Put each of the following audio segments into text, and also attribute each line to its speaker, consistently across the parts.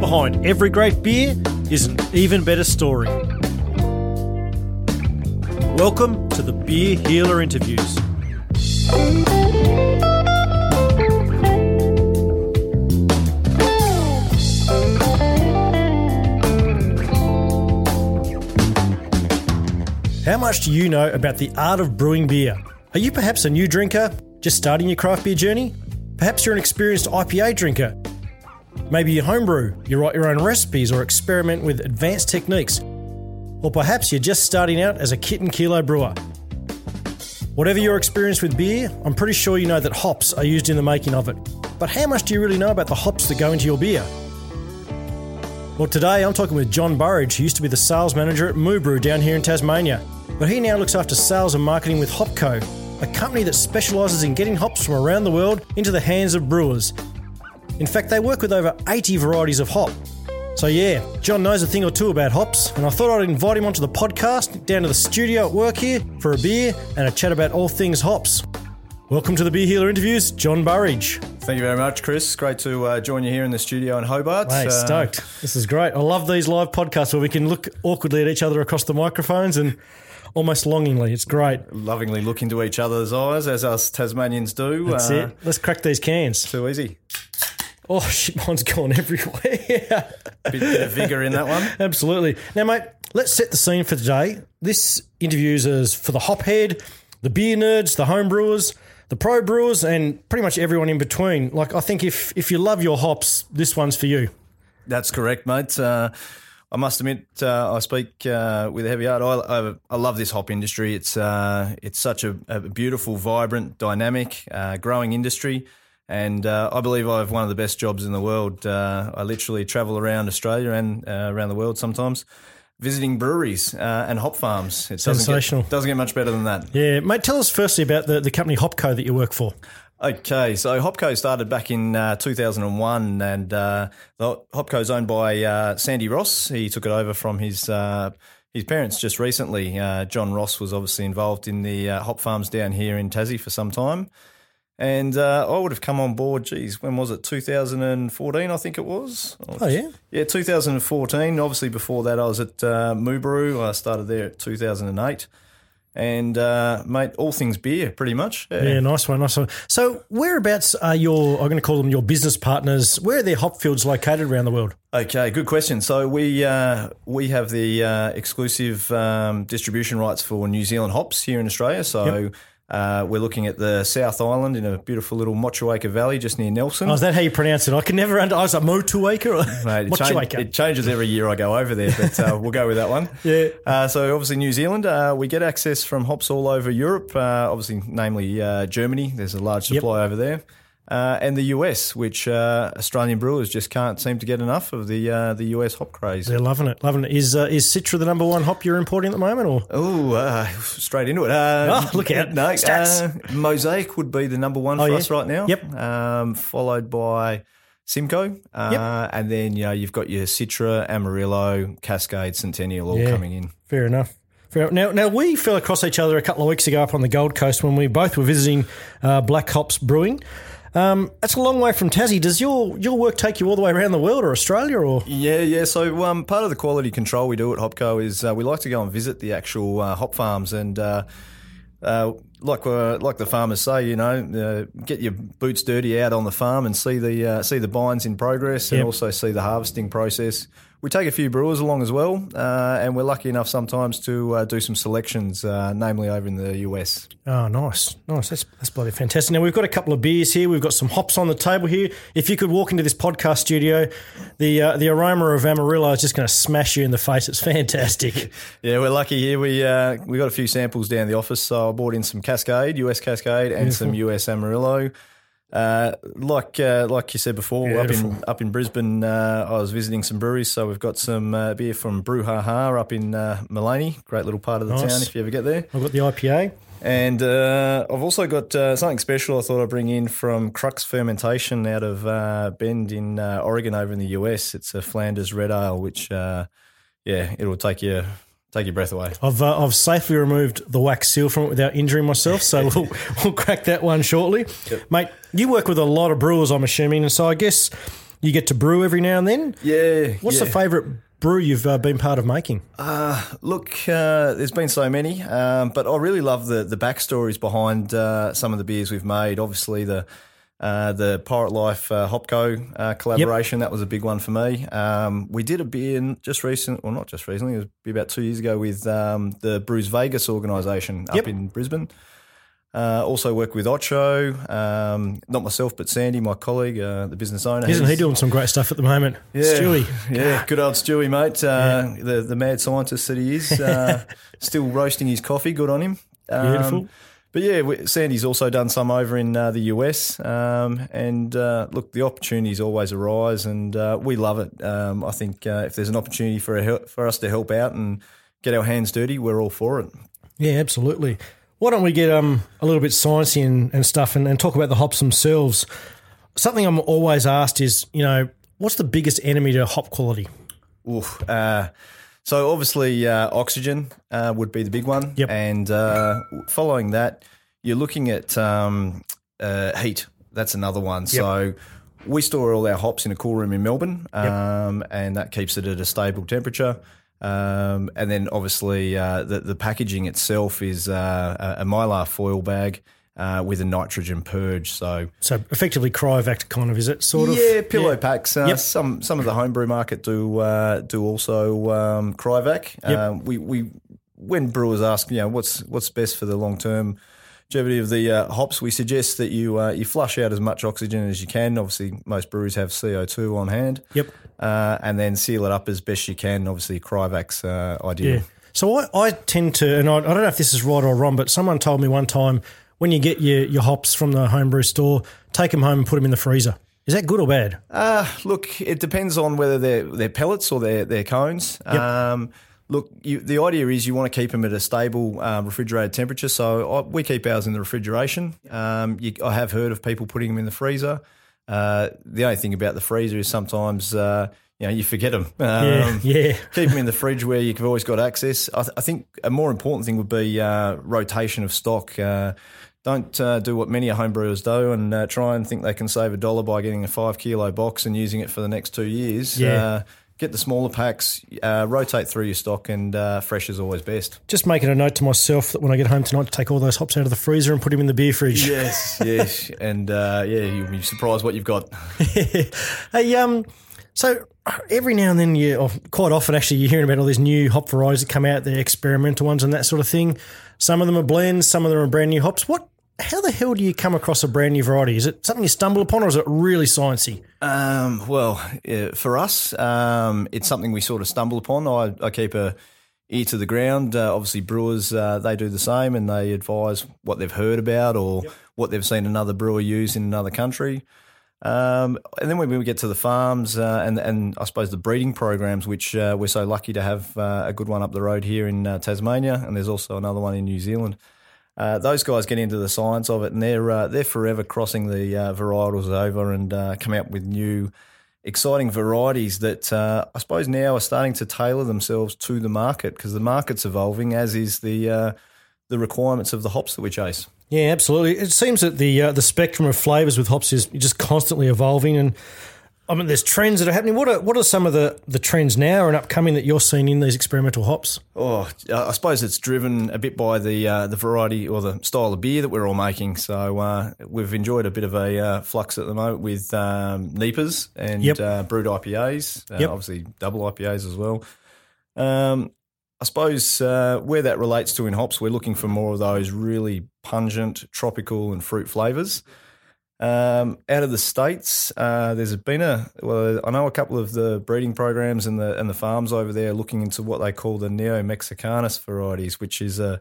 Speaker 1: Behind every great beer is an even better story. Welcome to the Beer Healer Interviews. How much do you know about the art of brewing beer? Are you perhaps a new drinker, just starting your craft beer journey? Perhaps you're an experienced IPA drinker. Maybe you homebrew, you write your own recipes or experiment with advanced techniques. Or perhaps you're just starting out as a kit and kilo brewer. Whatever your experience with beer, I'm pretty sure you know that hops are used in the making of it. But how much do you really know about the hops that go into your beer? Well, today I'm talking with Jon Burridge, who used to be the sales manager at Moo Brew down here in Tasmania. But he now looks after sales and marketing with Hopco, a company that specialises in getting hops from around the world into the hands of brewers. In fact, they work with over 80 varieties of hop. So, yeah, Jon knows a thing or two about hops, and I thought I'd invite him onto the podcast, down to the studio at work here, for a beer and a chat about all things hops. Welcome to the Beer Healer Interviews, Jon Burridge.
Speaker 2: Thank you very much, Chris. Great to uh, join you here in the studio in Hobart.
Speaker 1: Hey,
Speaker 2: Uh,
Speaker 1: stoked. This is great. I love these live podcasts where we can look awkwardly at each other across the microphones and almost longingly. It's great.
Speaker 2: lovingly look into each other's eyes, as us Tasmanians do.
Speaker 1: That's
Speaker 2: Uh,
Speaker 1: it. Let's crack these cans.
Speaker 2: Too easy.
Speaker 1: Oh, shit, mine's gone everywhere.
Speaker 2: Bit, bit of vigour in that one.
Speaker 1: Absolutely. Now, mate, let's set the scene for today. This interview is for the hophead, the beer nerds, the home brewers, the pro brewers, and pretty much everyone in between. Like, I think if if you love your hops, this one's for you.
Speaker 2: That's correct, mate. Uh, I must admit, uh, I speak uh, with a heavy heart. I, I, I love this hop industry. It's uh, it's such a, a beautiful, vibrant, dynamic, uh, growing industry, and uh, I believe I have one of the best jobs in the world. Uh, I literally travel around Australia and uh, around the world sometimes, visiting breweries uh, and hop farms. It doesn't Get, doesn't get much better than that.
Speaker 1: Yeah, mate. Tell us firstly about the, the company Hopco that you work for.
Speaker 2: Okay, so Hopco started back in uh, 2001, and uh, is owned by uh, Sandy Ross. He took it over from his uh, his parents just recently. Uh, John Ross was obviously involved in the uh, hop farms down here in Tassie for some time, and uh, I would have come on board. Geez, when was it? 2014, I think it was.
Speaker 1: Oh yeah,
Speaker 2: Yeah, 2014. Obviously, before that, I was at uh, Moo Brew. I started there at 2008. And, uh, mate, all things beer, pretty much.
Speaker 1: yeah, nice one, nice one. So, whereabouts are your? I'm going to call them your business partners. Where are their hop fields located around the world?
Speaker 2: Okay, good question. So we uh, we have the uh, exclusive um, distribution rights for New Zealand hops here in Australia. So uh, we're looking at the South Island in a beautiful little Motueka Valley just near Nelson.
Speaker 1: Oh, is that how you pronounce it? I can never. Under, I was like Motueka or
Speaker 2: Mate, it, change- it changes every year I go over there, but uh, we'll go with that one.
Speaker 1: Yeah.
Speaker 2: Uh, so obviously New Zealand, uh, we get access from hops all over Europe. Uh, obviously, namely uh, Germany. There's a large
Speaker 1: Yep.
Speaker 2: supply over there. Uh, and the US, which uh, Australian brewers just can't seem to get enough of the uh, the US hop craze.
Speaker 1: They're loving it, loving it. Is uh, is Citra the number one hop you're importing at the moment, or
Speaker 2: Oh, uh, straight into it. Uh,
Speaker 1: Oh, look out.
Speaker 2: No,
Speaker 1: Stats.
Speaker 2: Mosaic would be the number one
Speaker 1: Oh,
Speaker 2: for
Speaker 1: yeah?
Speaker 2: us right now.
Speaker 1: Yep.
Speaker 2: Um, followed by Simcoe. Uh, And then, you know, you've got your Citra, Amarillo, Cascade, Centennial all
Speaker 1: Yeah.
Speaker 2: coming in.
Speaker 1: Fair enough. Fair enough. Now, now we fell across each other a couple of weeks ago up on the Gold Coast when we both were visiting uh, Black Hops Brewing. Um, that's a long way from Tassie. Does your your work take you all the way around the world or Australia or?
Speaker 2: Yeah, yeah. So um, part of the quality control we do at Hopco is uh, we like to go and visit the actual uh, hop farms and. Uh, uh, like uh, like the farmers say, you know, uh, get your boots dirty out on the farm and see the uh, see the bines in progress, and
Speaker 1: Yep.
Speaker 2: also see the harvesting process. We take a few brewers along as well, uh, and we're lucky enough sometimes to uh, do some selections, uh, namely over in the US.
Speaker 1: Oh, nice, nice. That's that's bloody fantastic. Now we've got a couple of beers here. We've got some hops on the table here. If you could walk into this podcast studio, the uh, the aroma of Amarillo is just going to smash you in the face. It's fantastic.
Speaker 2: Yeah, we're lucky here. We uh, we got a few samples down the office, so I brought in some Cascade, US Cascade, and some US Amarillo. Uh, like uh, like you said before, up in up in Brisbane, uh, I was visiting some breweries, so we've got some uh, beer from Brouhaha up in uh, Maleny, great little part of the
Speaker 1: Nice.
Speaker 2: town if you ever get there.
Speaker 1: I've got the IPA.
Speaker 2: And uh, I've also got uh, something special I thought I'd bring in from Crux Fermentation out of uh, Bend in uh, Oregon over in the US. It's a Flanders Red Ale, which, uh, yeah, it'll take you take your breath away.
Speaker 1: I've uh, I've safely removed the wax seal from it without injuring myself, so we'll we'll crack that one shortly, mate. You work with a lot of brewers, I'm assuming, and so I guess you get to brew every now and then.
Speaker 2: Yeah.
Speaker 1: What's
Speaker 2: yeah.
Speaker 1: the favourite brew you've uh, been part of making?
Speaker 2: Look, uh, there's been so many, um, but I really love the the backstories behind uh, some of the beers we've made. Obviously, the uh, the Pirate Life uh, Hopco uh, collaboration that was a big one for me. Um, we did a beer in just recent, well, not just recently, it was about two years ago with um, the Brews Vegas organisation up
Speaker 1: Yep.
Speaker 2: in Brisbane. Uh, also work with Ocho, um, not myself, but Sandy, my colleague, uh, the business owner.
Speaker 1: Isn't he
Speaker 2: He's-
Speaker 1: doing some great stuff at the moment? Yeah, Stewie.
Speaker 2: yeah, good old Stewie, mate. Uh, the the mad scientist that he is, uh, still roasting his coffee. Good on him. Um,
Speaker 1: Beautiful.
Speaker 2: But yeah, we, Sandy's also done some over in uh, the US, um, and uh, look, the opportunities always arise, and uh, we love it. Um, I think uh, if there's an opportunity for a for us to help out and get our hands dirty, we're all for it.
Speaker 1: Yeah, absolutely. Why don't we get um, a little bit sciencey and, and stuff and, and talk about the hops themselves? Something I'm always asked is, you know, what's the biggest enemy to hop quality?
Speaker 2: Oof. So obviously, uh, oxygen uh, would be the big one,
Speaker 1: Yep.
Speaker 2: and uh, following that, you're looking at um, uh, heat. That's another one. So we store all our hops in a cool room in Melbourne, um, and that keeps it at a stable temperature. Um, and then obviously uh, the, the packaging itself is uh, a, a mylar foil bag uh, with a nitrogen purge. So
Speaker 1: So effectively cryovac kind of, is it sort of?
Speaker 2: yeah, pillow packs. Uh,
Speaker 1: Yep.
Speaker 2: Some some of the homebrew market do uh, do also um, Cryovac.
Speaker 1: Yep.
Speaker 2: Um, we we when brewers ask, you know, what's what's best for the long term longevity of the uh, hops, we suggest that you uh, you flush out as much oxygen as you can. Obviously, most breweries have CO two on hand.
Speaker 1: Yep.
Speaker 2: Uh, and then seal it up as best you can. Obviously, Cryovac's uh, ideal.
Speaker 1: Yeah. So I, I tend to, and I, I don't know if this is right or wrong, but someone told me one time when you get your, your hops from the homebrew store, take them home and put them in the freezer. Is that good or bad?
Speaker 2: Uh, look, it depends on whether they're, they're pellets or they're, they're cones. Um, look, you, the idea is you want to keep them at a stable um, refrigerated temperature. So I, we keep ours in the refrigeration. Um, you, I have heard of people putting them in the freezer. Uh, the only thing about the freezer is sometimes uh, you know you forget them.
Speaker 1: Yeah, yeah.
Speaker 2: Keep them in the fridge where you've always got access. I, th- I think a more important thing would be uh, rotation of stock. Don't uh, do what many home brewers do and uh, try and think they can save a dollar by getting a five kilo box and using it for the next two years.
Speaker 1: Yeah.
Speaker 2: Uh, get the smaller packs, uh, rotate through your stock, and uh, fresh is always best.
Speaker 1: Just making a note to myself that when I get home tonight to take all those hops out of the freezer and put them in the beer fridge.
Speaker 2: Yes, yes, and uh, yeah, you'll be surprised what you've got.
Speaker 1: Hey, um, so every now and then, you or quite often actually, you're hearing about all these new hop varieties that come out, the experimental ones and that sort of thing. Some of them are blends, some of them are brand new hops. What? How the hell do you come across a brand new variety? Is it something you stumble upon, or is it really sciencey?
Speaker 2: Um, well, yeah, for us, um, it's something we sort of stumble upon. I, I keep a ear to the ground. Uh, obviously, brewers uh, they do the same, and they advise what they've heard about or what they've seen another brewer use in another country. Um, and then when we get to the farms uh, and and I suppose the breeding programs, which uh, we're so lucky to have uh, a good one up the road here in uh, Tasmania, and there's also another one in New Zealand. Uh, those guys get into the science of it, and they're uh, they're forever crossing the varietals over and uh, coming up with new, exciting varieties that I suppose now are starting to tailor themselves to the market because the market's evolving, as is the the requirements of the hops that we chase.
Speaker 1: Yeah, absolutely. It seems that the uh, the spectrum of flavors with hops is just constantly evolving, and I mean, there's trends that are happening. What are what are some of the, the trends now and upcoming that you're seeing in these experimental hops?
Speaker 2: Oh, I suppose it's driven a bit by the uh, the variety or the style of beer that we're all making. So uh, we've enjoyed a bit of a uh, flux at the moment with um, NEIPAs and
Speaker 1: Yep.
Speaker 2: uh, Brut IPAs, uh,
Speaker 1: Yep.
Speaker 2: obviously double IPAs as well. Um, I suppose uh, where that relates to in hops, we're looking for more of those really pungent tropical and fruit flavors. Um, out of the states, uh, there's been a well, I know a couple of the breeding programs and the and the farms over there looking into what they call the Neo Mexicanus varieties, which is a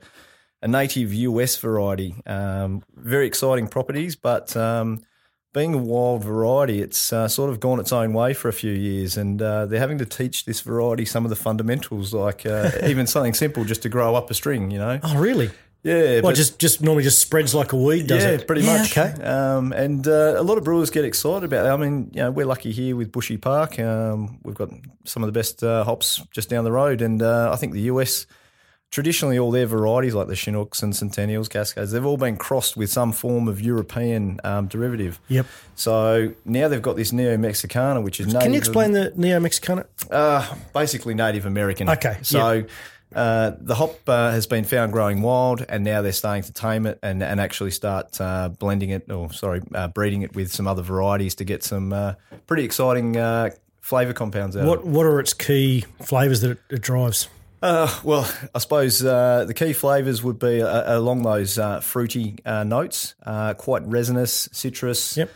Speaker 2: a native US variety. Um, very exciting properties, but um, being a wild variety, it's uh, sort of gone its own way for a few years, and uh, they're having to teach this variety some of the fundamentals, like uh, even something simple, just to grow up a string. You know,
Speaker 1: Oh, really?
Speaker 2: Yeah, but-
Speaker 1: just just normally just spreads like a weed, does
Speaker 2: yeah,
Speaker 1: it?
Speaker 2: pretty
Speaker 1: Yeah,
Speaker 2: much.
Speaker 1: Okay.
Speaker 2: Um, and uh, a lot of brewers get excited about it. I mean, you know, we're lucky here with Bushy Park. Um, we've got some of the best uh, hops just down the road, and uh, I think the US traditionally all their varieties, like the Chinooks and Centennials, Cascades, they've all been crossed with some form of European um, derivative.
Speaker 1: Yep.
Speaker 2: So now they've got this Neo Mexicana, which is native.
Speaker 1: Can you explain the Neo Mexicana?
Speaker 2: Uh, basically Native American.
Speaker 1: Okay,
Speaker 2: So uh, the hop uh, has been found growing wild, and now they're starting to tame it and, and actually start uh, blending it, or sorry, uh, breeding it with some other varieties to get some uh, pretty exciting uh, flavour compounds out. of
Speaker 1: What
Speaker 2: it.
Speaker 1: What are its key flavours that it, it drives?
Speaker 2: Uh, well, I suppose uh, the key flavours would be uh, along those uh, fruity uh, notes, uh, quite resinous, citrus.
Speaker 1: Yep.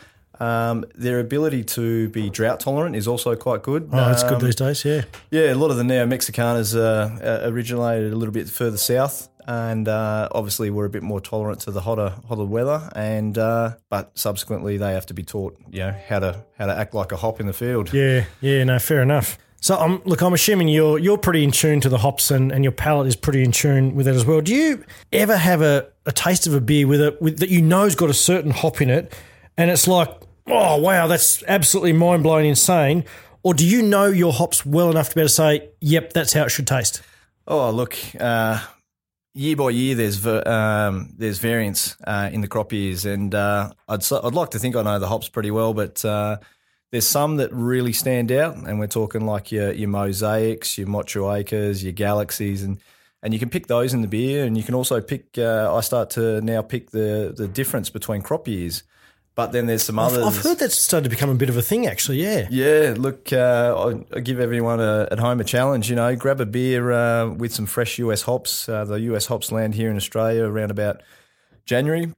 Speaker 2: Um, their ability to be drought tolerant is also quite good.
Speaker 1: Oh, that's good
Speaker 2: Um,
Speaker 1: these days. Yeah.
Speaker 2: Yeah, a lot of the Neo Mexicanas uh, uh, originated a little bit further south, and uh, obviously were a bit more tolerant to the hotter hotter weather. And uh, but subsequently, they have to be taught, you know, how to how to act like a hop in the field.
Speaker 1: Yeah, yeah, no, fair enough. So, um, look, I'm assuming you're you're pretty in tune to the hops, and, and your palate is pretty in tune with it as well. Do you ever have a, a taste of a beer with it with, that you know's got a certain hop in it, and it's like, oh wow, that's absolutely mind blowing, insane? Or do you know your hops well enough to be able to say, yep, that's how it should taste?
Speaker 2: Oh, look, uh, year by year, there's um, there's variance uh, in the crop years, and uh, I'd I'd like to think I know the hops pretty well, but uh, there's some that really stand out, and we're talking like your your mosaics, your Motuekas, your galaxies, and and you can pick those in the beer, and you can also pick. Uh, I start to now pick the the difference between crop years, but then there's some
Speaker 1: I've,
Speaker 2: others.
Speaker 1: I've heard that's started to become a bit of a thing, actually. Yeah.
Speaker 2: Yeah, look, uh, I, I give everyone a, at home a challenge. You know, grab a beer uh, with some fresh US hops. Uh, the US hops land here in Australia around about January.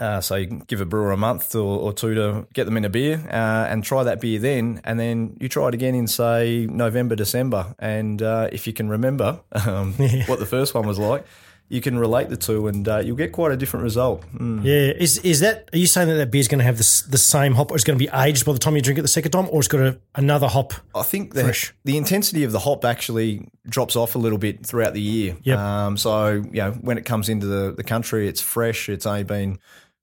Speaker 2: Uh, so you can give a brewer a month or, or two to get them in a beer uh, and try that beer then. And then you try it again in, say, November, December. And uh, if you can remember um, what the first one was like, you can relate the two and uh, you'll get quite a different result. Mm.
Speaker 1: Yeah, is is that? Are you saying that that beer's going to have this, the same hop, or it's going to be aged by the time you drink it the second time, or it's got a, another hop?
Speaker 2: I think the,
Speaker 1: Fresh.
Speaker 2: the intensity of the hop actually drops off a little bit throughout the year.
Speaker 1: Yep.
Speaker 2: Um, so, you know, when it comes into the, the country, it's fresh. It's only been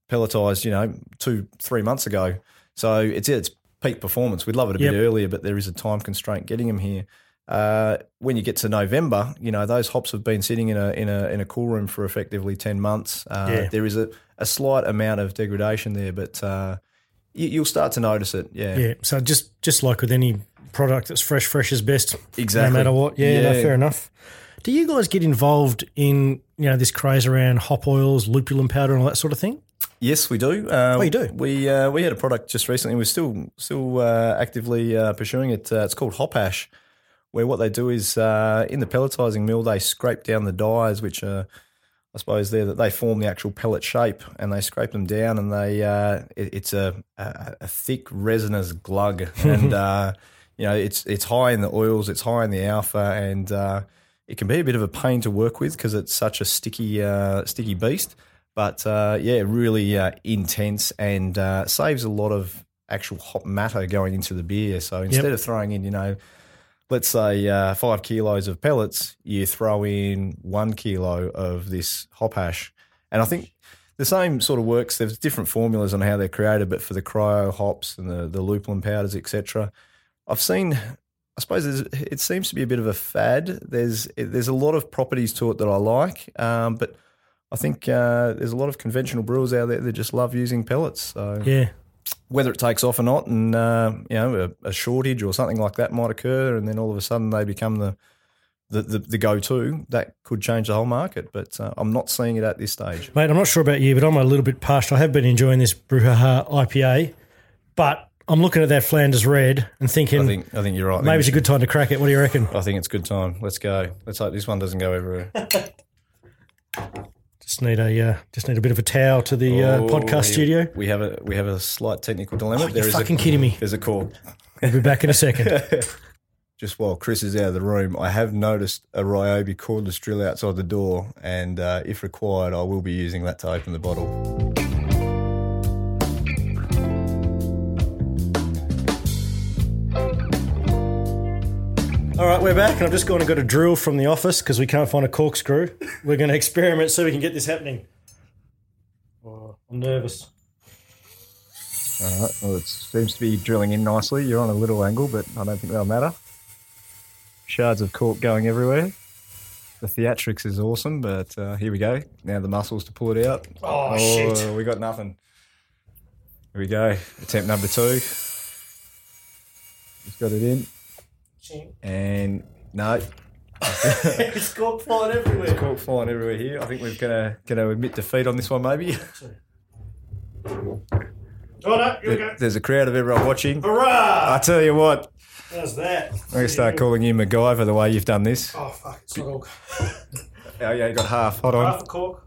Speaker 2: pelletized, you know, two, three months ago. So it's its peak performance. We'd love it a
Speaker 1: Yep.
Speaker 2: bit earlier, but there is a time constraint getting them here. Uh, when you get to November, you know those hops have been sitting in a in a in a cool room for effectively ten months. Uh,
Speaker 1: Yeah.
Speaker 2: There is a, a slight amount of degradation there, but uh, you, you'll start to notice it. Yeah,
Speaker 1: Yeah. So just just like with any product that's fresh, fresh is best.
Speaker 2: Exactly.
Speaker 1: No matter what. Yeah, no, fair enough. Do you guys get involved in you know this craze around hop oils, lupulin powder, and all that sort of thing?
Speaker 2: Yes, we do. Um,
Speaker 1: Oh, you do?
Speaker 2: We uh, we had a product just recently. We're still still uh, actively uh, pursuing it. Uh, it's called Hop Hash, where what they do is uh, in the pelletizing mill they scrape down the dies, which are I suppose they they form the actual pellet shape, and they scrape them down, and they uh, it, it's a, a a thick resinous glug, and uh, you know it's it's high in the oils, it's high in the alpha, and uh, it can be a bit of a pain to work with because it's such a sticky uh, sticky beast. But uh, yeah, really uh, intense and uh, saves a lot of actual hop matter going into the beer. So instead of throwing in, you know, let's say uh, five kilos of pellets, you throw in one kilo of this hop hash. And I think the same sort of works. There's different formulas on how they're created, but for the cryo hops and the, the lupulin powders, etc. I've seen, I suppose it seems to be a bit of a fad. There's there's a lot of properties to it that I like, um, but I think uh, there's a lot of conventional brewers out there that just love using pellets. So
Speaker 1: Yeah.
Speaker 2: Whether it takes off or not, and uh, you know a, a shortage or something like that might occur, and then all of a sudden they become the the, the, the go-to, that could change the whole market. But uh, I'm not seeing it at this stage.
Speaker 1: Mate, I'm not sure about you, but I'm a little bit parched. I have been enjoying this Brouhaha IPA, but I'm looking at that Flanders Red and thinking
Speaker 2: I think I think you're right.
Speaker 1: Maybe it's a good time to crack it. What do you reckon?
Speaker 2: I think it's good time. Let's go. Let's hope this one doesn't go everywhere.
Speaker 1: Just need a uh, just need a bit of a towel to the uh,
Speaker 2: Oh,
Speaker 1: podcast
Speaker 2: we-
Speaker 1: studio.
Speaker 2: We have a we have a slight technical dilemma.
Speaker 1: Oh, you're fucking
Speaker 2: a,
Speaker 1: kidding me.
Speaker 2: There's a call.
Speaker 1: We'll be back in a second.
Speaker 2: Just while Chris is out of the room, I have noticed a Ryobi cordless drill outside the door, and uh, if required, I will be using that to open the bottle.
Speaker 1: All right, we're back, and I've just gone and got a drill from the office because we can't find a corkscrew. We're going to experiment so we can get this happening. Oh, I'm nervous.
Speaker 2: All right. Well, it seems to be drilling in nicely. You're on a little angle, but I don't think that'll matter. Shards of cork going everywhere. the theatrics is awesome, but uh, here we go. Now the muscles to pull it out.
Speaker 1: Oh, shit.
Speaker 2: We got nothing. Here we go. Attempt number two. He's got it in, and no,
Speaker 1: it's cork flying everywhere.
Speaker 2: It's cork flying everywhere here. I think we're gonna gonna admit defeat on this one, maybe.
Speaker 1: Oh no, here we go.
Speaker 2: There's a crowd of everyone watching.
Speaker 1: Hurrah!
Speaker 2: I tell you what,
Speaker 1: How's that?
Speaker 2: I'm gonna start calling you MacGyver the way you've done this.
Speaker 1: Oh fuck, it's not all.
Speaker 2: Oh yeah, you got half. Hold on.
Speaker 1: Half a cork.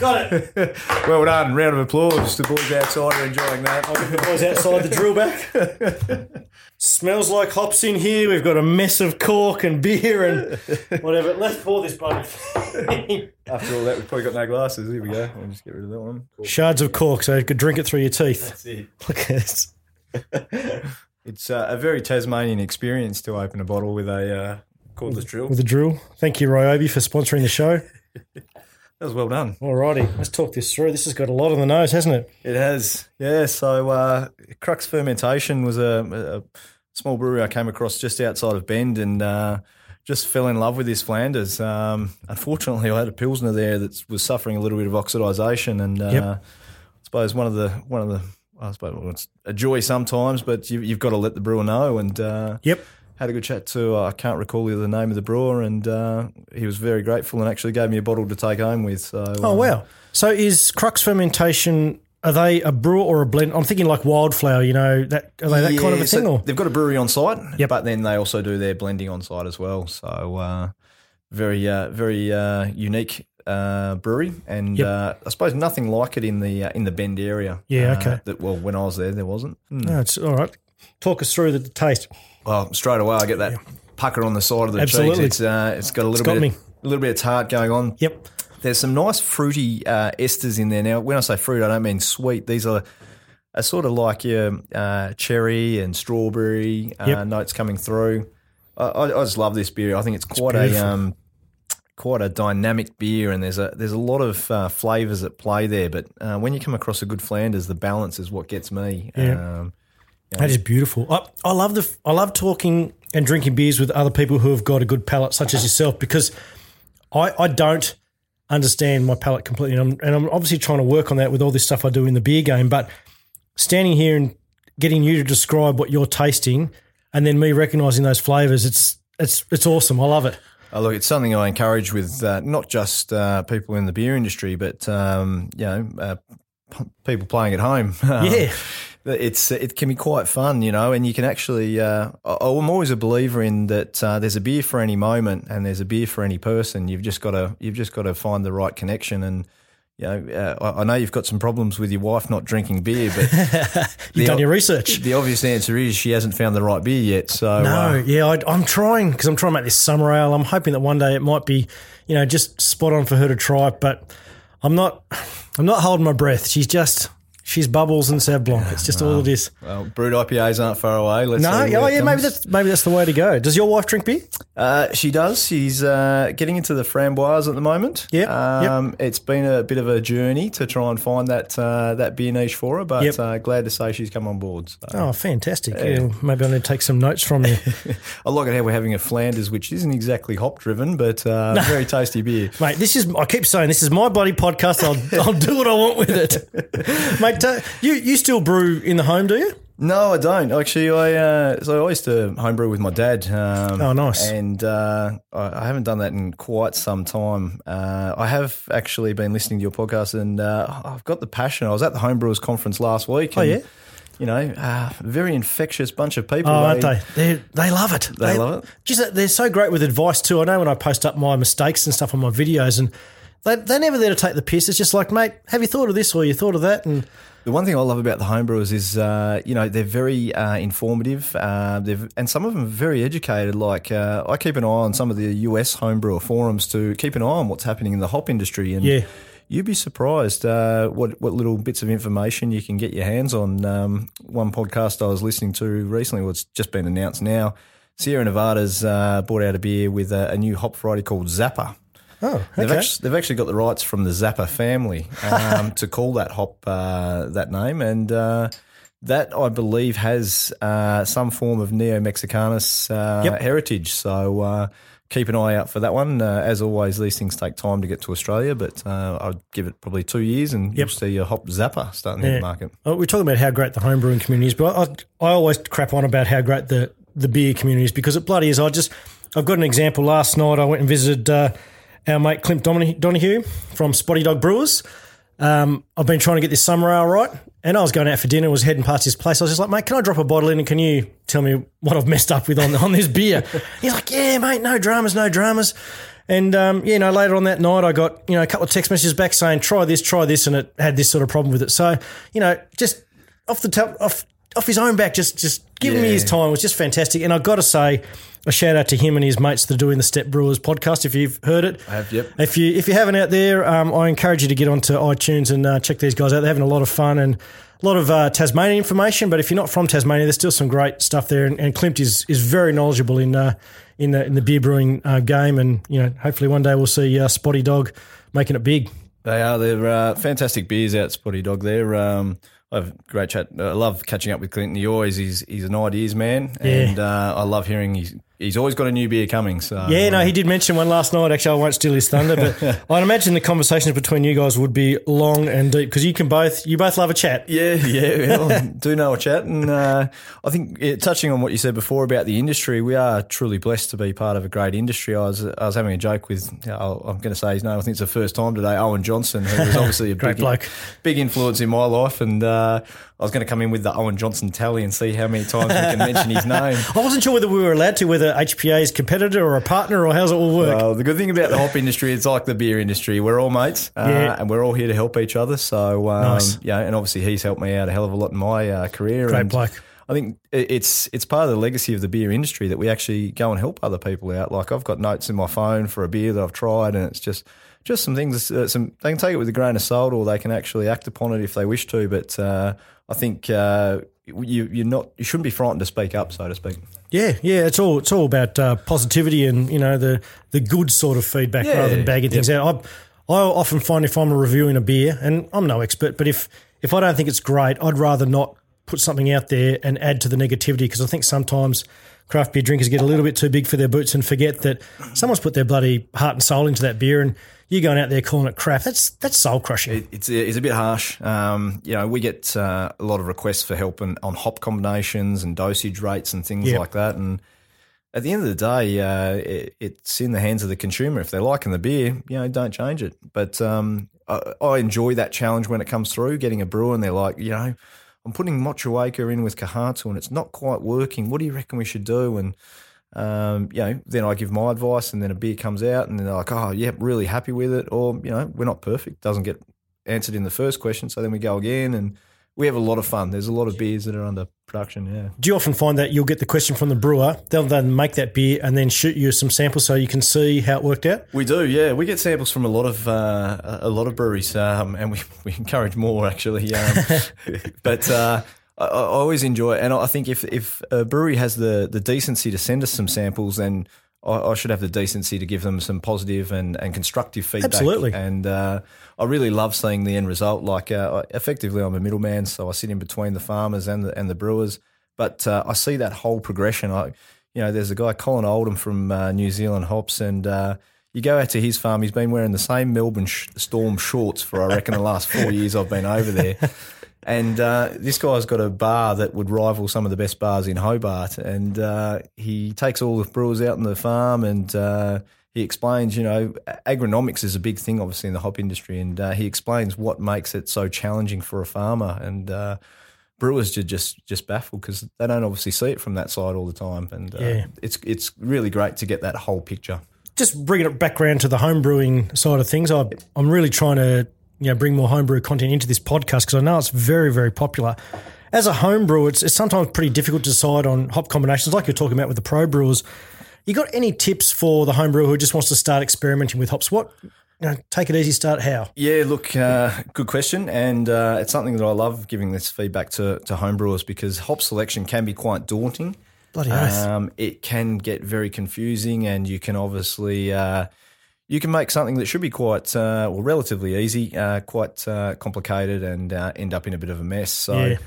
Speaker 1: Got it.
Speaker 2: well done. Round of applause. The boys outside are enjoying that.
Speaker 1: The boys outside the drill back. Smells like hops in here. We've got a mess of cork and beer and whatever. Let's pour this bloody thing.
Speaker 2: After all that, we've probably got no glasses. Here we go. I'll just get rid of that one.
Speaker 1: Shards of cork, so you could drink it through your teeth.
Speaker 2: That's it.
Speaker 1: Look at this.
Speaker 2: It's uh, a very Tasmanian experience to open a bottle with a uh, cordless drill.
Speaker 1: With the drill. Thank you, Ryobi, for sponsoring the show.
Speaker 2: That was well done.
Speaker 1: Alrighty, let's talk this through. This has got a lot on the nose, hasn't it?
Speaker 2: It has, yeah. So uh, Crux Fermentation was a, a small brewery I came across just outside of Bend, and uh, just fell in love with this Flanders. Um, unfortunately, I had a pilsner there that was suffering a little bit of oxidisation, and uh,
Speaker 1: Yep.
Speaker 2: I suppose one of the one of the I suppose well, it's a joy sometimes, but you, you've got to let the brewer know. And uh,
Speaker 1: Yep.
Speaker 2: Had a good chat to uh, I can't recall the name of the brewer, and uh, he was very grateful and actually gave me a bottle to take home with. So
Speaker 1: Oh
Speaker 2: uh,
Speaker 1: wow! So is Crux Fermentation? Are they a brewer or a blend? I'm thinking like Wildflower. You know that are they that kind of a
Speaker 2: Yeah, so
Speaker 1: thing? Or
Speaker 2: They've got a brewery on site,
Speaker 1: Yep.
Speaker 2: but then they also do their blending on site as well. So uh, very, uh, very uh, unique uh, brewery, and
Speaker 1: Yep.
Speaker 2: uh, I suppose nothing like it in the uh, in the Bend area.
Speaker 1: Yeah, okay.
Speaker 2: That well, when I was there, there wasn't. Hmm.
Speaker 1: no, it's all right. Talk us through the taste.
Speaker 2: Well, straight away, I get that pucker on the side of the
Speaker 1: Absolutely.
Speaker 2: cheeks. It's uh, it's got a little
Speaker 1: got
Speaker 2: bit,
Speaker 1: me.
Speaker 2: of, a little bit of tart going on.
Speaker 1: Yep.
Speaker 2: There's some nice fruity uh, esters in there. Now, when I say fruit, I don't mean sweet. These are, are sort of like your uh, cherry and strawberry uh,
Speaker 1: Yep.
Speaker 2: notes coming through. I, I just love this beer. I think it's quite
Speaker 1: beautiful.
Speaker 2: a um, quite a dynamic beer, and there's a there's a lot of uh, flavors at play there. But uh, when you come across a good Flanders, the balance is what gets me.
Speaker 1: Yeah.
Speaker 2: Um,
Speaker 1: That is beautiful. I, I love the I love talking and drinking beers with other people who have got a good palate, such as yourself, because I, I don't understand my palate completely, and I'm, and I'm obviously trying to work on that with all this stuff I do in the beer game. But standing here and getting you to describe what you're tasting, and then me recognizing those flavors, it's it's it's awesome. I love it.
Speaker 2: Oh, look, it's something I encourage with uh, not just uh, people in the beer industry, but um, you know, uh, p- people playing at home.
Speaker 1: Yeah.
Speaker 2: It's it can be quite fun, you know, and you can actually. Uh, I'm always a believer in that. Uh, there's a beer for any moment, and there's a beer for any person. You've just got to you've just got to find the right connection and. You know, uh, I know you've got some problems with your wife not drinking beer, but
Speaker 1: You've done your research.
Speaker 2: the obvious answer is she hasn't found the right beer yet. So
Speaker 1: No,
Speaker 2: uh,
Speaker 1: yeah, I, I'm trying because I'm trying to make this summer ale. I'm hoping that one day it might be, you know, just spot on for her to try. But I'm not, I'm not holding my breath. She's just, she's bubbles and Sauv Blanc. It's just all it is.
Speaker 2: well, Brut IPAs aren't far away. Let's
Speaker 1: No,
Speaker 2: see
Speaker 1: oh
Speaker 2: where it
Speaker 1: yeah, maybe
Speaker 2: comes.
Speaker 1: that's maybe that's the way to go. Does your wife drink beer?
Speaker 2: Uh, she does. She's uh, getting into the framboise at the moment.
Speaker 1: Yep.
Speaker 2: Um, It's been a bit of a journey to try and find that uh, that beer niche for her, but
Speaker 1: Yep.
Speaker 2: uh, glad to say she's come on board. So.
Speaker 1: Oh, fantastic! Yeah, maybe I need to take some notes from you,
Speaker 2: I like it how we're having a Flanders, which isn't exactly hop driven, but uh, very tasty beer.
Speaker 1: mate. This is I keep saying this is my bloody podcast. I'll I'll do what I want with it, mate. Uh, you you still brew in the home, do you?
Speaker 2: No, I don't actually. I uh, so I used to homebrew with my dad. Um,
Speaker 1: Oh, nice.
Speaker 2: And uh, I, I haven't done that in quite some time. Uh, I have actually been listening to your podcast, and uh, I've got the passion. I was at the homebrewers conference last week.
Speaker 1: Oh, yeah?
Speaker 2: You know, uh, very infectious bunch of people.
Speaker 1: Oh, aren't they? They they love it.
Speaker 2: They love it?
Speaker 1: Just they're so great with advice too. I know when I post up my mistakes and stuff on my videos, and they they're never there to take the piss. It's just like, mate, have you thought of this or you thought of that? And
Speaker 2: The one thing I love about the homebrewers is, uh, you know, they're very uh, informative. Uh, they've and some of them are very educated. Like uh, I keep an eye on some of the US homebrewer forums to keep an eye on what's happening in the hop industry. And
Speaker 1: Yeah.
Speaker 2: you'd be surprised uh, what what little bits of information you can get your hands on. Um, one podcast I was listening to recently, well, it's just been announced now. Sierra Nevada's uh, brought out a beer with a, a new hop variety called Zappa.
Speaker 1: Oh,
Speaker 2: They've, actually, they've actually got the rights from the Zappa family um, to call that hop uh, that name, and uh, that I believe has uh, some form of neo Mexicanus uh,
Speaker 1: Yep.
Speaker 2: heritage. So uh, keep an eye out for that one. Uh, as always, these things take time to get to Australia, but uh, I'd give it probably two years and you'll see a hop Zappa starting
Speaker 1: Yeah.
Speaker 2: the market.
Speaker 1: Uh, We're talking about how great the home brewing community is, but I, I always crap on about how great the, the beer community is because it bloody is. I just, I've got an example. Last night I went and visited uh, our mate Clint Donahue from Spotty Dog Brewers. Um, I've been trying to get this summer ale right, and I was going out for dinner, was heading past his place. I was just like, mate, can I drop a bottle in and can you tell me what I've messed up with on, on this beer? He's like, yeah, mate, no dramas, no dramas. And um, you know, later on that night, I got you know a couple of text messages back saying, "Try this, try this," and it had this sort of problem with it. So you know, just off the top, off off his own back, just just giving me his time was just fantastic. And I've got to say, a shout out to him and his mates that are doing the Step Brewers podcast. If you've heard it,
Speaker 2: I have, yep.
Speaker 1: If you if you haven't out there, um, I encourage you to get onto iTunes and uh, check these guys out. They're having a lot of fun and a lot of uh, Tasmanian information. But if you're not from Tasmania, there's still some great stuff there. And, and Clint is is very knowledgeable in uh, in the in the beer brewing uh, game. And you know, hopefully one day we'll see uh, Spotty Dog making it big.
Speaker 2: They are. They're uh, fantastic beers out, Spotty Dog. They're. Um, I have great chat. I love catching up with Clinton. He always he's he's an ideas man, and uh, I love hearing he's he's always got a new beer coming. So
Speaker 1: Yeah, no,
Speaker 2: uh,
Speaker 1: he did mention one last night. Actually, I won't steal his thunder, but I'd imagine the conversations between you guys would be long and deep because you can both you both love a chat.
Speaker 2: Yeah, yeah, well, do know a chat, and uh, I think yeah, touching on what you said before about the industry, we are truly blessed to be part of a great industry. I was I was having a joke with uh, I'm going to say his name. I think it's the first time today. Owen Johnson, who was obviously a
Speaker 1: Great
Speaker 2: big,
Speaker 1: bloke.
Speaker 2: big influence in my life, and uh, I was going to come in with the Owen Johnson tally and see how many times we can mention his name.
Speaker 1: I wasn't sure whether we were allowed to, whether HPA is competitor or a partner, or how's it all work.
Speaker 2: Well, the good thing about the hop industry, it's like the beer industry. We're all mates, uh,
Speaker 1: Yeah.
Speaker 2: and we're all here to help each other. So, um,
Speaker 1: Nice.
Speaker 2: yeah, and obviously he's helped me out a hell of a lot in my uh, career.
Speaker 1: Great
Speaker 2: and
Speaker 1: bloke.
Speaker 2: I think it's it's part of the legacy of the beer industry that we actually go and help other people out. Like I've got notes in my phone for a beer that I've tried, and it's just just some things. Uh, some they can take it with a grain of salt, or they can actually act upon it if they wish to. But uh, I think uh, you you're not you shouldn't be frightened to speak up, so to speak.
Speaker 1: Yeah, yeah, it's all it's all about uh, positivity and you know the the good sort of feedback
Speaker 2: Yeah.
Speaker 1: rather than bagging things out. I I often find if I'm reviewing a beer, and I'm no expert, but if if I don't think it's great, I'd rather not put something out there and add to the negativity because I think sometimes craft beer drinkers get a little bit too big for their boots and forget that someone's put their bloody heart and soul into that beer, and you're going out there calling it crap. That's that's soul crushing.
Speaker 2: It- It's a, it's a bit harsh. Um, you know, we get uh, a lot of requests for help on, on hop combinations and dosage rates and things
Speaker 1: Yeah.
Speaker 2: like that. And at the end of the day, uh, it, it's in the hands of the consumer. If they're liking the beer, you know, don't change it. But um, I, I enjoy that challenge when it comes through, getting a brewer and they're like, you know, I'm putting Motueka in with Kohatu and it's not quite working. What do you reckon we should do? And um, you know, then I give my advice, and then a beer comes out, and they're like, "Oh, yeah, really happy with it," or you know, we're not perfect, doesn't get answered in the first question, so then we go again, and we have a lot of fun. There's a lot of beers that are under production. Yeah,
Speaker 1: Do you often find that you'll get the question from the brewer, they'll then make that beer and then shoot you some samples so you can see how it worked out?
Speaker 2: we do. Yeah, we get samples from a lot of uh, a lot of breweries, um, and we, we encourage more actually. Um, but uh, I, I always enjoy it, and I think if if a brewery has the the decency to send us some samples, then I, I should have the decency to give them some positive and, and constructive feedback.
Speaker 1: Absolutely.
Speaker 2: And uh, I really love seeing the end result. Like uh, effectively, I'm a middleman, so I sit in between the farmers and the and the brewers. But uh, I see that whole progression. I, you know, there's a guy Colin Oldham from uh, New Zealand Hops, and uh, you go out to his farm. He's been wearing the same Melbourne sh- Storm shorts for I reckon the last four years I've been over there. And uh, this guy's got a bar that would rival some of the best bars in Hobart. And uh, he takes all the brewers out on the farm and uh, he explains, you know, agronomics is a big thing, obviously, in the hop industry. And uh, he explains what makes it so challenging for a farmer. And uh, brewers are just just baffled because they don't obviously see it from that side all the time. And uh,
Speaker 1: Yeah.
Speaker 2: it's it's really great to get that whole picture.
Speaker 1: Just bringing it back around to the home brewing side of things, I, I'm really trying to you know bring more homebrew content into this podcast because I know it's very very popular. As a home brewer, it's, it's sometimes pretty difficult to decide on hop combinations, like you're talking about with the pro brewers. You got any tips for the home brewer who just wants to start experimenting with hops? What you know, take it easy, start how?
Speaker 2: Yeah, look, uh, good question, and uh, it's something that I love giving this feedback to to homebrewers because hop selection can be quite daunting.
Speaker 1: Bloody oath.
Speaker 2: Um, it can get very confusing, and you can obviously uh, you can make something that should be quite uh, well relatively easy, uh, quite uh, complicated, and uh, end up in a bit of a mess. So,
Speaker 1: Yeah.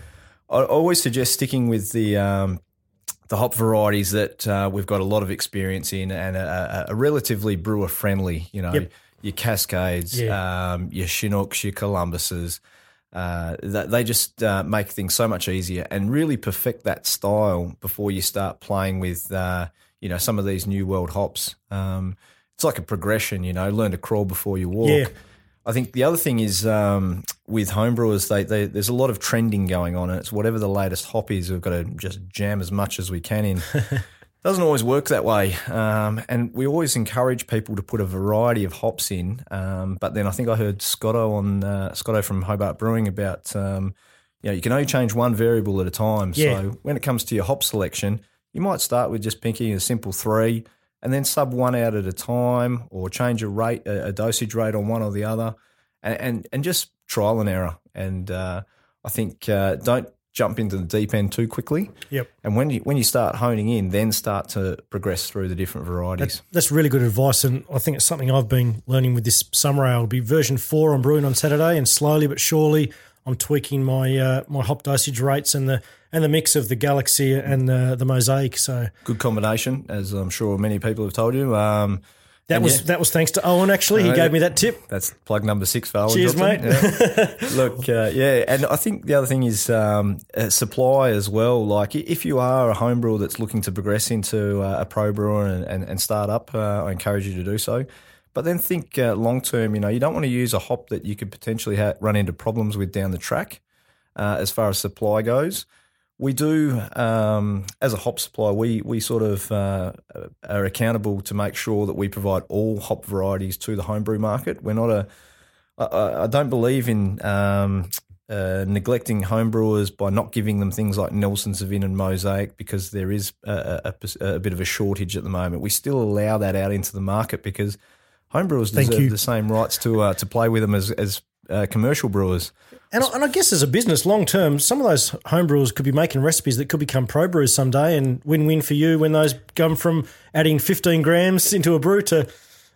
Speaker 2: I always suggest sticking with the um, the hop varieties that uh, we've got a lot of experience in and a, are relatively brewer friendly. You know,
Speaker 1: Yep.
Speaker 2: your Cascades,
Speaker 1: Yeah.
Speaker 2: um, your Chinooks, your Columbuses. Uh, that they just uh, make things so much easier and really perfect that style before you start playing with, uh, you know, some of these new world hops. Um, it's like a progression, you know. Learn to crawl before you walk.
Speaker 1: Yeah.
Speaker 2: I think the other thing is um, with homebrewers, they, they there's a lot of trending going on, and it's whatever the latest hop is, we've got to just jam as much as we can in. Doesn't always work that way, um, and we always encourage people to put a variety of hops in. Um, but then I think I heard Scotto on uh, Scotto from Hobart Brewing about um, you know you can only change one variable at a time.
Speaker 1: Yeah.
Speaker 2: So when it comes to your hop selection, you might start with just picking a simple three, and then sub one out at a time, or change a rate, a, dosage rate on one or the other, and and, and just trial and error. And uh, I think uh, don't jump into the deep end too quickly.
Speaker 1: Yep.
Speaker 2: And when you when you start honing in, then start to progress through the different varieties.
Speaker 1: That's really good advice, and I think it's something I've been learning with this summer ale. It'll be version four. I'm brewing on Saturday, and slowly but surely, I'm tweaking my uh, my hop dosage rates and the and the mix of the Galaxy and the the Mosaic. So
Speaker 2: Good combination, as I'm sure many people have told you. Um,
Speaker 1: that was
Speaker 2: yeah.
Speaker 1: that was thanks to Owen. Actually, he
Speaker 2: Uh,
Speaker 1: gave me that tip.
Speaker 2: That's plug number six for Owen
Speaker 1: Cheers,
Speaker 2: Johnson.
Speaker 1: mate.
Speaker 2: Yeah. Look, uh, yeah, and I think the other thing is um, uh, supply as well. Like if you are a home brewer that's looking to progress into uh, a pro brewer and, and, and start up, uh, I encourage you to do so. But then think uh, long term. You know, you don't want to use a hop that you could potentially ha- run into problems with down the track. Uh, as far as supply goes, we do um, as a hop supplier. We we sort of uh, are accountable to make sure that we provide all hop varieties to the homebrew market. We're not a I- I, I don't believe in um, uh, neglecting homebrewers by not giving them things like Nelson Sauvin and Mosaic because there is a, a, a bit of a shortage at the moment. We still allow that out into the market because homebrewers
Speaker 1: Thank
Speaker 2: deserve
Speaker 1: you.
Speaker 2: the same rights to uh, to play with them as as uh, commercial brewers.
Speaker 1: And I, and I guess as a business, long term, some of those homebrewers could be making recipes that could become pro brews someday, and win win for you when those come from adding 15 grams into a brew to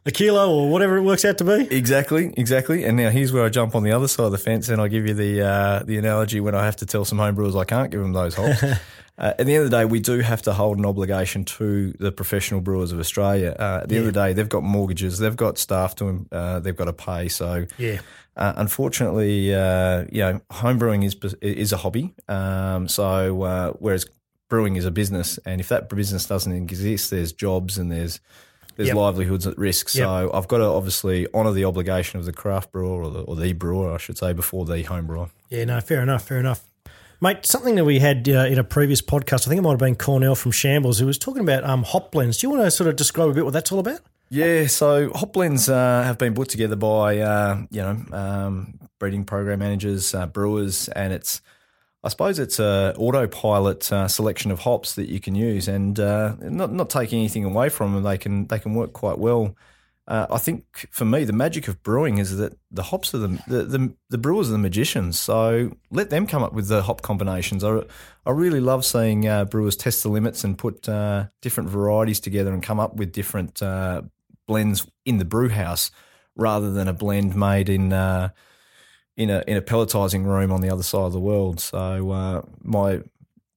Speaker 1: a kilo or whatever it works out to be.
Speaker 2: Exactly, exactly. And now here's where I jump on the other side of the fence, and I give you the uh, the analogy when I have to tell some homebrewers I can't give them those hops. uh, at the end of the day, we do have to hold an obligation to the professional brewers of Australia. Uh, at the end of the day, they've got mortgages, they've got staff to, uh, they've got to pay. So,
Speaker 1: Yeah.
Speaker 2: uh, unfortunately, uh, you know, home brewing is is a hobby. Um, so, uh, whereas brewing is a business, and if that business doesn't exist, there's jobs and there's there's
Speaker 1: Yep.
Speaker 2: livelihoods at risk. So I've got to obviously honour the obligation of the craft brewer or the, or the brewer, I should say, before the home brewer.
Speaker 1: Yeah, no, fair enough, fair enough. Mate, something that we had uh, in a previous podcast, I think it might have been Cornell from Shambles, who was talking about um, hop blends. Do you want to sort of describe a bit what that's all about?
Speaker 2: Yeah, so hop blends uh, have been put together by uh, you know um, breeding program managers, uh, brewers, and it's I suppose it's a autopilot uh, selection of hops that you can use, and uh, not not taking anything away from them, they can they can work quite well. Uh, I think for me, the magic of brewing is that the hops are the, the the the brewers are the magicians. So let them come up with the hop combinations. I I really love seeing uh, brewers test the limits and put uh, different varieties together and come up with different uh, blends in the brew house rather than a blend made in uh, in a in a pelletizing room on the other side of the world. So uh, my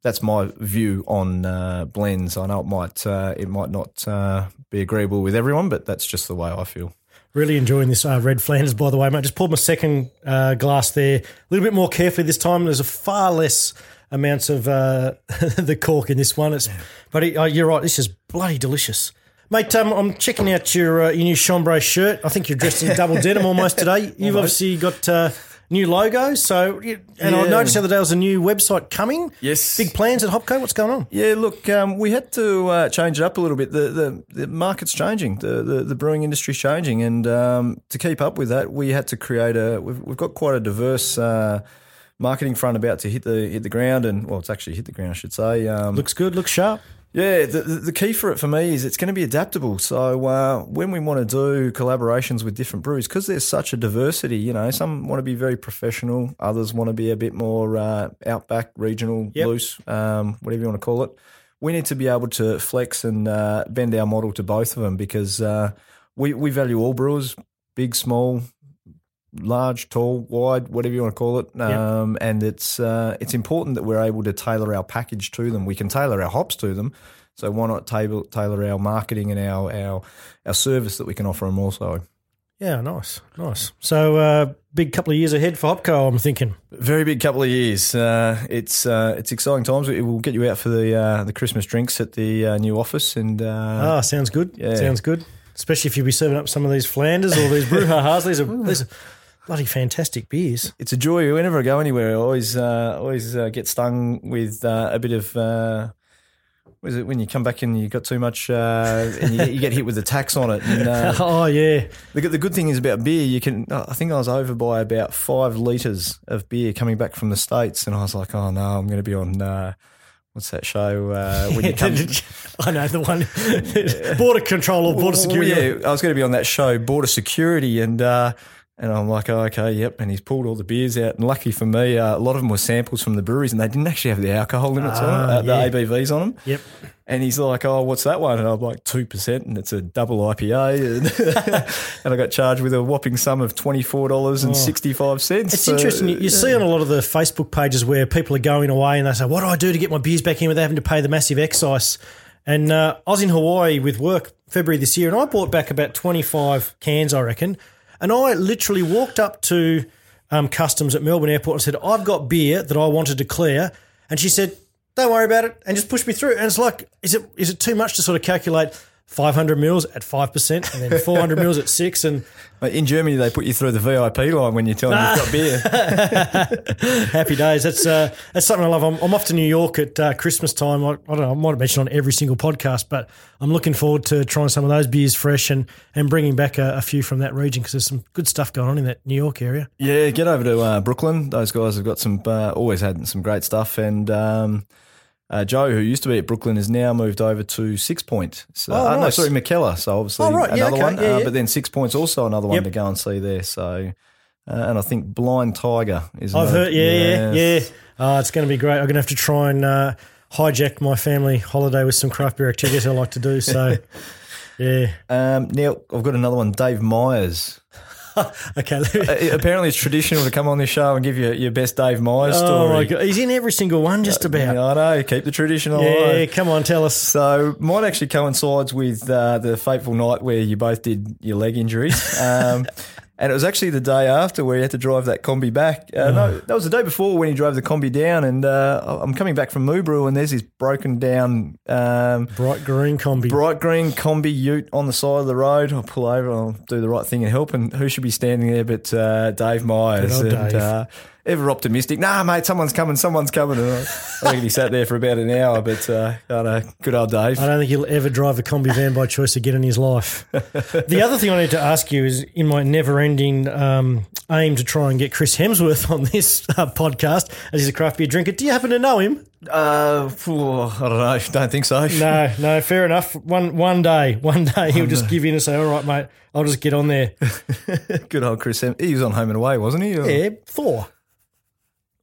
Speaker 2: that's my view on uh, blends. I know it might uh, it might not uh, be agreeable with everyone, but that's just the way I feel.
Speaker 1: Really enjoying this uh, red Flanders, by the way, mate. Just poured my second uh, glass there. A little bit more carefully this time. There's a far less amounts of uh, the cork in this one. It's, but it, uh, you're right. This is bloody delicious, mate. Um, I'm checking out your uh, your new chambray shirt. I think you're dressed in double denim almost today. You've obviously got. New logo, so and I
Speaker 2: Yeah.
Speaker 1: noticed the other day there was a new website coming.
Speaker 2: Yes.
Speaker 1: big plans at Hopco. What's going on?
Speaker 2: Yeah, look, um, we had to uh, change it up a little bit. The the, the market's changing, the, the the brewing industry's changing, and um, to keep up with that, we had to create a. We've, we've got quite a diverse uh, marketing front about to hit the hit the ground, and well, it's actually hit the ground, I should say. Um,
Speaker 1: Looks good. Looks sharp.
Speaker 2: Yeah, the, the key for it for me is it's going to be adaptable. So uh, when we want to do collaborations with different breweries, because there's such a diversity, you know, some want to be very professional, others want to be a bit more uh, outback, regional,
Speaker 1: Yep.
Speaker 2: loose, um, whatever you want to call it. We need to be able to flex and uh, bend our model to both of them because uh, we we value all brewers, big, small, large, tall, wide, whatever you want to call it. Um, And it's uh, it's important that we're able to tailor our package to them. We can tailor our hops to them. So why not tailor, tailor our marketing and our, our our service that we can offer them also?
Speaker 1: Yeah, nice, nice. So, uh, big couple of years ahead for Hopco, I'm thinking.
Speaker 2: Very big couple of years. Uh, it's uh, it's exciting times. We will get you out for the uh, the Christmas drinks at the uh, new office, and uh,
Speaker 1: Ah, sounds good.
Speaker 2: yeah.
Speaker 1: Sounds good. Especially if you'll be serving up some of these Flanders or these Brouhahas. These are these are bloody fantastic beers.
Speaker 2: it's a joy whenever I go anywhere. I always uh, always uh, get stung with uh, a bit of. Uh, what is it when you come back and you got too much uh, and you, you get hit with the tax on it? And, uh,
Speaker 1: Oh yeah,
Speaker 2: the, good- the good thing is about beer, you can. I think I was over by about five liters of beer coming back from the states, and I was like, oh no, I'm going to be on. Uh, what's that show uh, when you come?
Speaker 1: I know the one. border control or border
Speaker 2: Well,
Speaker 1: security.
Speaker 2: yeah, I was going to be on that show, Border Security, and uh, and I'm like, oh, okay, yep. And he's pulled all the beers out, and lucky for me, uh, a lot of them were samples from the breweries, and they didn't actually have the alcohol limits on
Speaker 1: Ah,
Speaker 2: them, uh,
Speaker 1: yeah.
Speaker 2: the ABVs on them.
Speaker 1: Yep.
Speaker 2: And he's like, oh, what's that one? And I'm like, two percent, and it's a double IPA, and, and I got charged with a whopping sum of twenty four dollars and sixty five cents.
Speaker 1: Oh. It's interesting. You, you see on a lot of the Facebook pages where people are going away and they say, "What do I do to get my beers back in without having to pay the massive excise?" And uh, I was in Hawaii with work February this year, and I bought back about twenty five cans, I reckon. And I literally walked up to um, customs at Melbourne Airport and said, "I've got beer that I want to declare," and she said, "Don't worry about it," and just pushed me through. And it's like, is it is it too much to sort of calculate? 500 mils at 5% and then 400 mils at 6 and
Speaker 2: In Germany, they put you through the VIP line when you tell them you've got beer.
Speaker 1: Happy days. That's uh, that's something I love. I'm, I'm off to New York at uh, Christmas time. I, I don't know. I might have mentioned on every single podcast, but I'm looking forward to trying some of those beers fresh and and bringing back a, a few from that region because there's some good stuff going on in that New York area.
Speaker 2: Yeah, get over to uh, Brooklyn. Those guys have got some, uh, always had some great stuff. And um, uh, Joe, who used to be at Brooklyn, has now moved over to Six Point. So,
Speaker 1: Oh,
Speaker 2: uh, no, sorry, McKellar. So obviously
Speaker 1: Oh, right. Yeah,
Speaker 2: another
Speaker 1: okay.
Speaker 2: one.
Speaker 1: Yeah,
Speaker 2: uh,
Speaker 1: yeah.
Speaker 2: But then Six Point's also another one
Speaker 1: Yep.
Speaker 2: to go and see there. So, uh, and I think Blind Tiger is.
Speaker 1: I've heard. Yeah, yeah, yeah. Oh, it's going to be great. I'm going to have to try and uh, hijack my family holiday with some craft beer activities I like to do. So, yeah.
Speaker 2: Um, now I've got another one. Dave Myers.
Speaker 1: Okay.
Speaker 2: Uh, apparently, it's traditional to come on this show and give you your best Dave Myers
Speaker 1: oh
Speaker 2: story.
Speaker 1: my god, he's in every single one, just about.
Speaker 2: Yeah, I know. Keep the tradition alive.
Speaker 1: Yeah, come on, tell us.
Speaker 2: So mine actually coincides with uh, the fateful night where you both did your leg injuries. Um, and it was actually the day after where he had to drive that combi back. Uh, No, that was the day before when he drove the combi down. And uh, I'm coming back from Moobrew and there's this broken down um,
Speaker 1: Bright green combi.
Speaker 2: bright green combi ute on the side of the road. I'll pull over, I'll do the right thing and help. And who should be standing there but uh, Dave Myers? And,
Speaker 1: Dave.
Speaker 2: Ever optimistic. Nah, mate, someone's coming, someone's coming. And I, I reckon he sat there for about an hour, but uh, I know, good old Dave.
Speaker 1: I don't think he'll ever drive a combi van by choice again in his life. the other thing I need to ask you is in my never ending um, aim to try and get Chris Hemsworth on this uh, podcast, as he's a craft beer drinker, do you happen to know him?
Speaker 2: Uh, I don't know. Don't think so.
Speaker 1: No, no, fair enough. One one day, one day he'll just give in and say, all right, mate, I'll just get on there.
Speaker 2: Good old Chris. Hem- He was on Home and Away, wasn't he? Or-
Speaker 1: Yeah, Thor.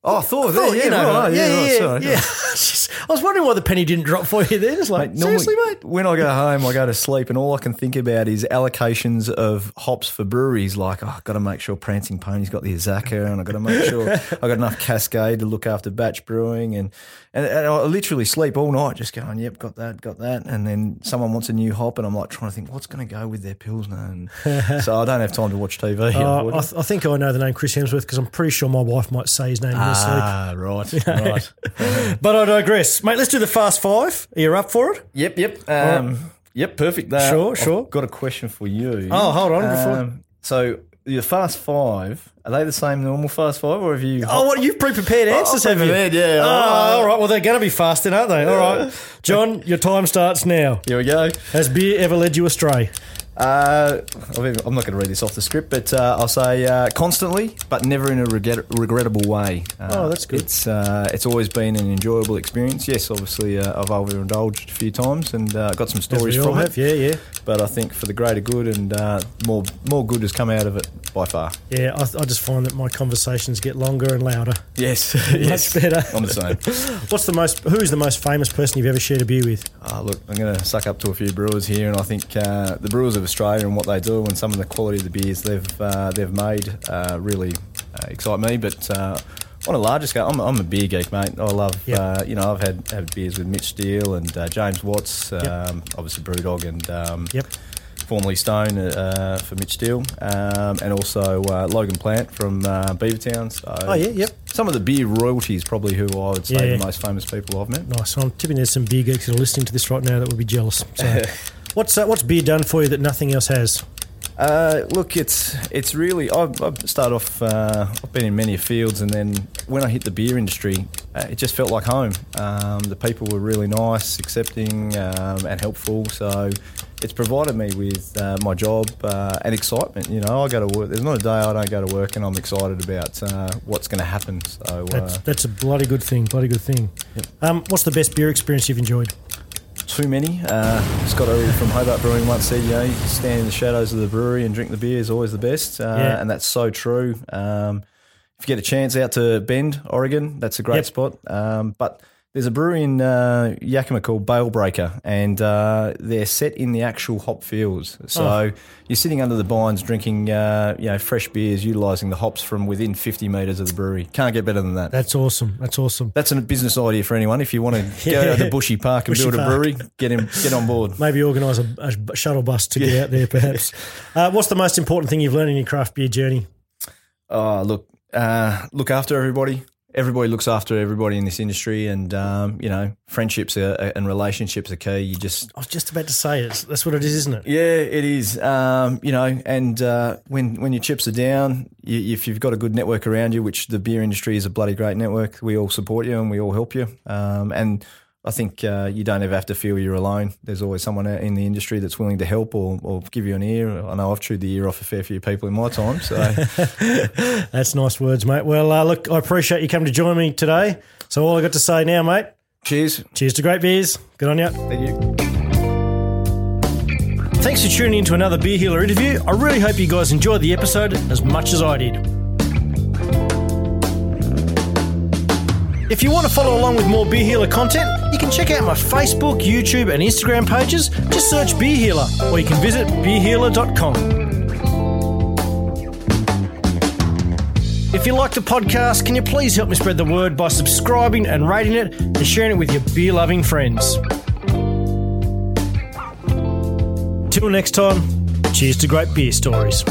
Speaker 2: Oh, Thor.
Speaker 1: Thor,
Speaker 2: yeah,
Speaker 1: you know,
Speaker 2: right,
Speaker 1: yeah,
Speaker 2: right,
Speaker 1: yeah,
Speaker 2: sorry.
Speaker 1: yeah. I was wondering why the penny didn't drop for you then. It's like,
Speaker 2: Mate, normally,
Speaker 1: seriously, mate?
Speaker 2: When I go home, I go to sleep, and all I can think about is allocations of hops for breweries. Like, oh, I've got to make sure Prancing Pony's got the Azacca, and I've got to make sure I've got enough Cascade to look after batch brewing. And, and, and I literally sleep all night just going, yep, got that, got that. And then someone wants a new hop, and I'm like trying to think, what's going to go with their Pilsner? And so I don't have time to watch TV.
Speaker 1: Uh, I, th- I think I know the name Chris Hemsworth because I'm pretty sure my wife might say his name her sleep.
Speaker 2: ah, right, right.
Speaker 1: But I digress. Mate, let's do the fast five. Are you up for it?
Speaker 2: Yep, yep. Um, Yep, perfect. Uh,
Speaker 1: Sure,
Speaker 2: I've
Speaker 1: sure.
Speaker 2: got a question for you.
Speaker 1: Oh, hold on, before-
Speaker 2: Um, so your fast five, are they the same normal fast five, or have you?
Speaker 1: Oh, what? You've pre-prepared answers, have you?
Speaker 2: yeah.
Speaker 1: Oh,
Speaker 2: Oh.
Speaker 1: all right. Well, they're going to be fast then, aren't they? All right. Jon, your time starts now.
Speaker 2: Here we go.
Speaker 1: Has beer ever led you astray?
Speaker 2: Uh, I'm not going to read this off the script, but uh, I'll say uh, constantly, but never in a regret- regrettable way. Uh,
Speaker 1: Oh, that's good.
Speaker 2: It's uh, it's always been an enjoyable experience. Yes, obviously uh, I've overindulged a few times and uh, got some stories from
Speaker 1: have.
Speaker 2: it.
Speaker 1: Yeah, yeah.
Speaker 2: But I think for the greater good and uh, more more good has come out of it by far.
Speaker 1: Yeah, I, I just find that my conversations get longer and louder.
Speaker 2: Yes, yes,
Speaker 1: Much better.
Speaker 2: I'm the same.
Speaker 1: What's the most? Who's the most famous person you've ever shared a beer with?
Speaker 2: Look, I'm going to suck up to a few brewers here, and I think uh, the brewers of Australia and what they do, and some of the quality of the beers they've uh, they've made, uh, really uh, excite me. But uh, on a larger scale, I'm, I'm a beer geek, mate. I love,
Speaker 1: Yep.
Speaker 2: uh, you know, I've had, had beers with Mitch Steele and uh, James Watts, um,
Speaker 1: Yep.
Speaker 2: obviously Brewdog, and um,
Speaker 1: Yep.
Speaker 2: formerly Stone uh, for Mitch Steele, um, and also uh, Logan Plant from uh, Beavertown. So
Speaker 1: Oh yeah, yep.
Speaker 2: some of the beer royalties, probably who I would say
Speaker 1: Yeah.
Speaker 2: the most famous people I've met.
Speaker 1: Nice. I'm tipping there's some beer geeks that are listening to this right now that would be jealous. So, what's uh, what's beer done for you that nothing else has?
Speaker 2: Uh, look, it's it's really. I've, I've started off. Uh, I've been in many fields, and then when I hit the beer industry, uh, it just felt like home. Um, the people were really nice, accepting, um, and helpful. So it's provided me with uh, my job uh, and excitement. You know, I go to work. There's not a day I don't go to work, and I'm excited about uh, what's going to happen. So
Speaker 1: That's
Speaker 2: uh,
Speaker 1: that's a bloody good thing. Bloody good thing. Um, what's the best beer experience you've enjoyed?
Speaker 2: Too many. Uh, Scott O'Reilly from Hobart Brewing once said, you know, you stand in the shadows of the brewery and drink the beer is always the best. Uh,
Speaker 1: Yeah.
Speaker 2: And that's so true. Um, if you get a chance out to Bend, Oregon, that's a great
Speaker 1: Yep.
Speaker 2: spot. Um, but there's a brewery in uh, Yakima called Bale Breaker, and uh, they're set in the actual hop fields. So
Speaker 1: Oh.
Speaker 2: you're sitting under the vines drinking, uh, you know, fresh beers, utilising the hops from within 50 metres of the brewery. Can't get better than that.
Speaker 1: That's awesome. That's awesome.
Speaker 2: That's a business idea for anyone. If you want to go
Speaker 1: Yeah.
Speaker 2: to Bushy Park and
Speaker 1: Bushy
Speaker 2: build a
Speaker 1: Park.
Speaker 2: brewery, get him, get on board.
Speaker 1: Maybe organise a, a shuttle bus to get out there, perhaps. Uh, what's the most important thing you've learned in your craft beer journey?
Speaker 2: Oh, look, uh, look after everybody. Everybody looks after everybody in this industry, and um, you know, friendships are, and relationships are key. You just
Speaker 1: I was just about to say it. That's what it is, isn't it?
Speaker 2: Yeah, it is. Um, you know, and uh, when when your chips are down, you, if you've got a good network around you, which the beer industry is a bloody great network, we all support you and we all help you. Um, and I think uh, you don't ever have to feel you're alone. There's always someone out in the industry that's willing to help or, or give you an ear. I know I've chewed the ear off a fair few people in my time, so
Speaker 1: That's nice words, mate. Well, uh, look, I appreciate you coming to join me today. So all I got to say now, mate.
Speaker 2: cheers.
Speaker 1: Cheers to great beers. Good on you.
Speaker 2: Thank you.
Speaker 1: Thanks for tuning in to another Beer Healer interview. I really hope you guys enjoyed the episode as much as I did. If you want to follow along with more Beer Healer content, you can check out my Facebook, YouTube, and Instagram pages. Just search Beer Healer, or you can visit beerhealer.com. If you like the podcast, can you please help me spread the word by subscribing and rating it and sharing it with your beer loving friends? Till next time, cheers to great beer stories.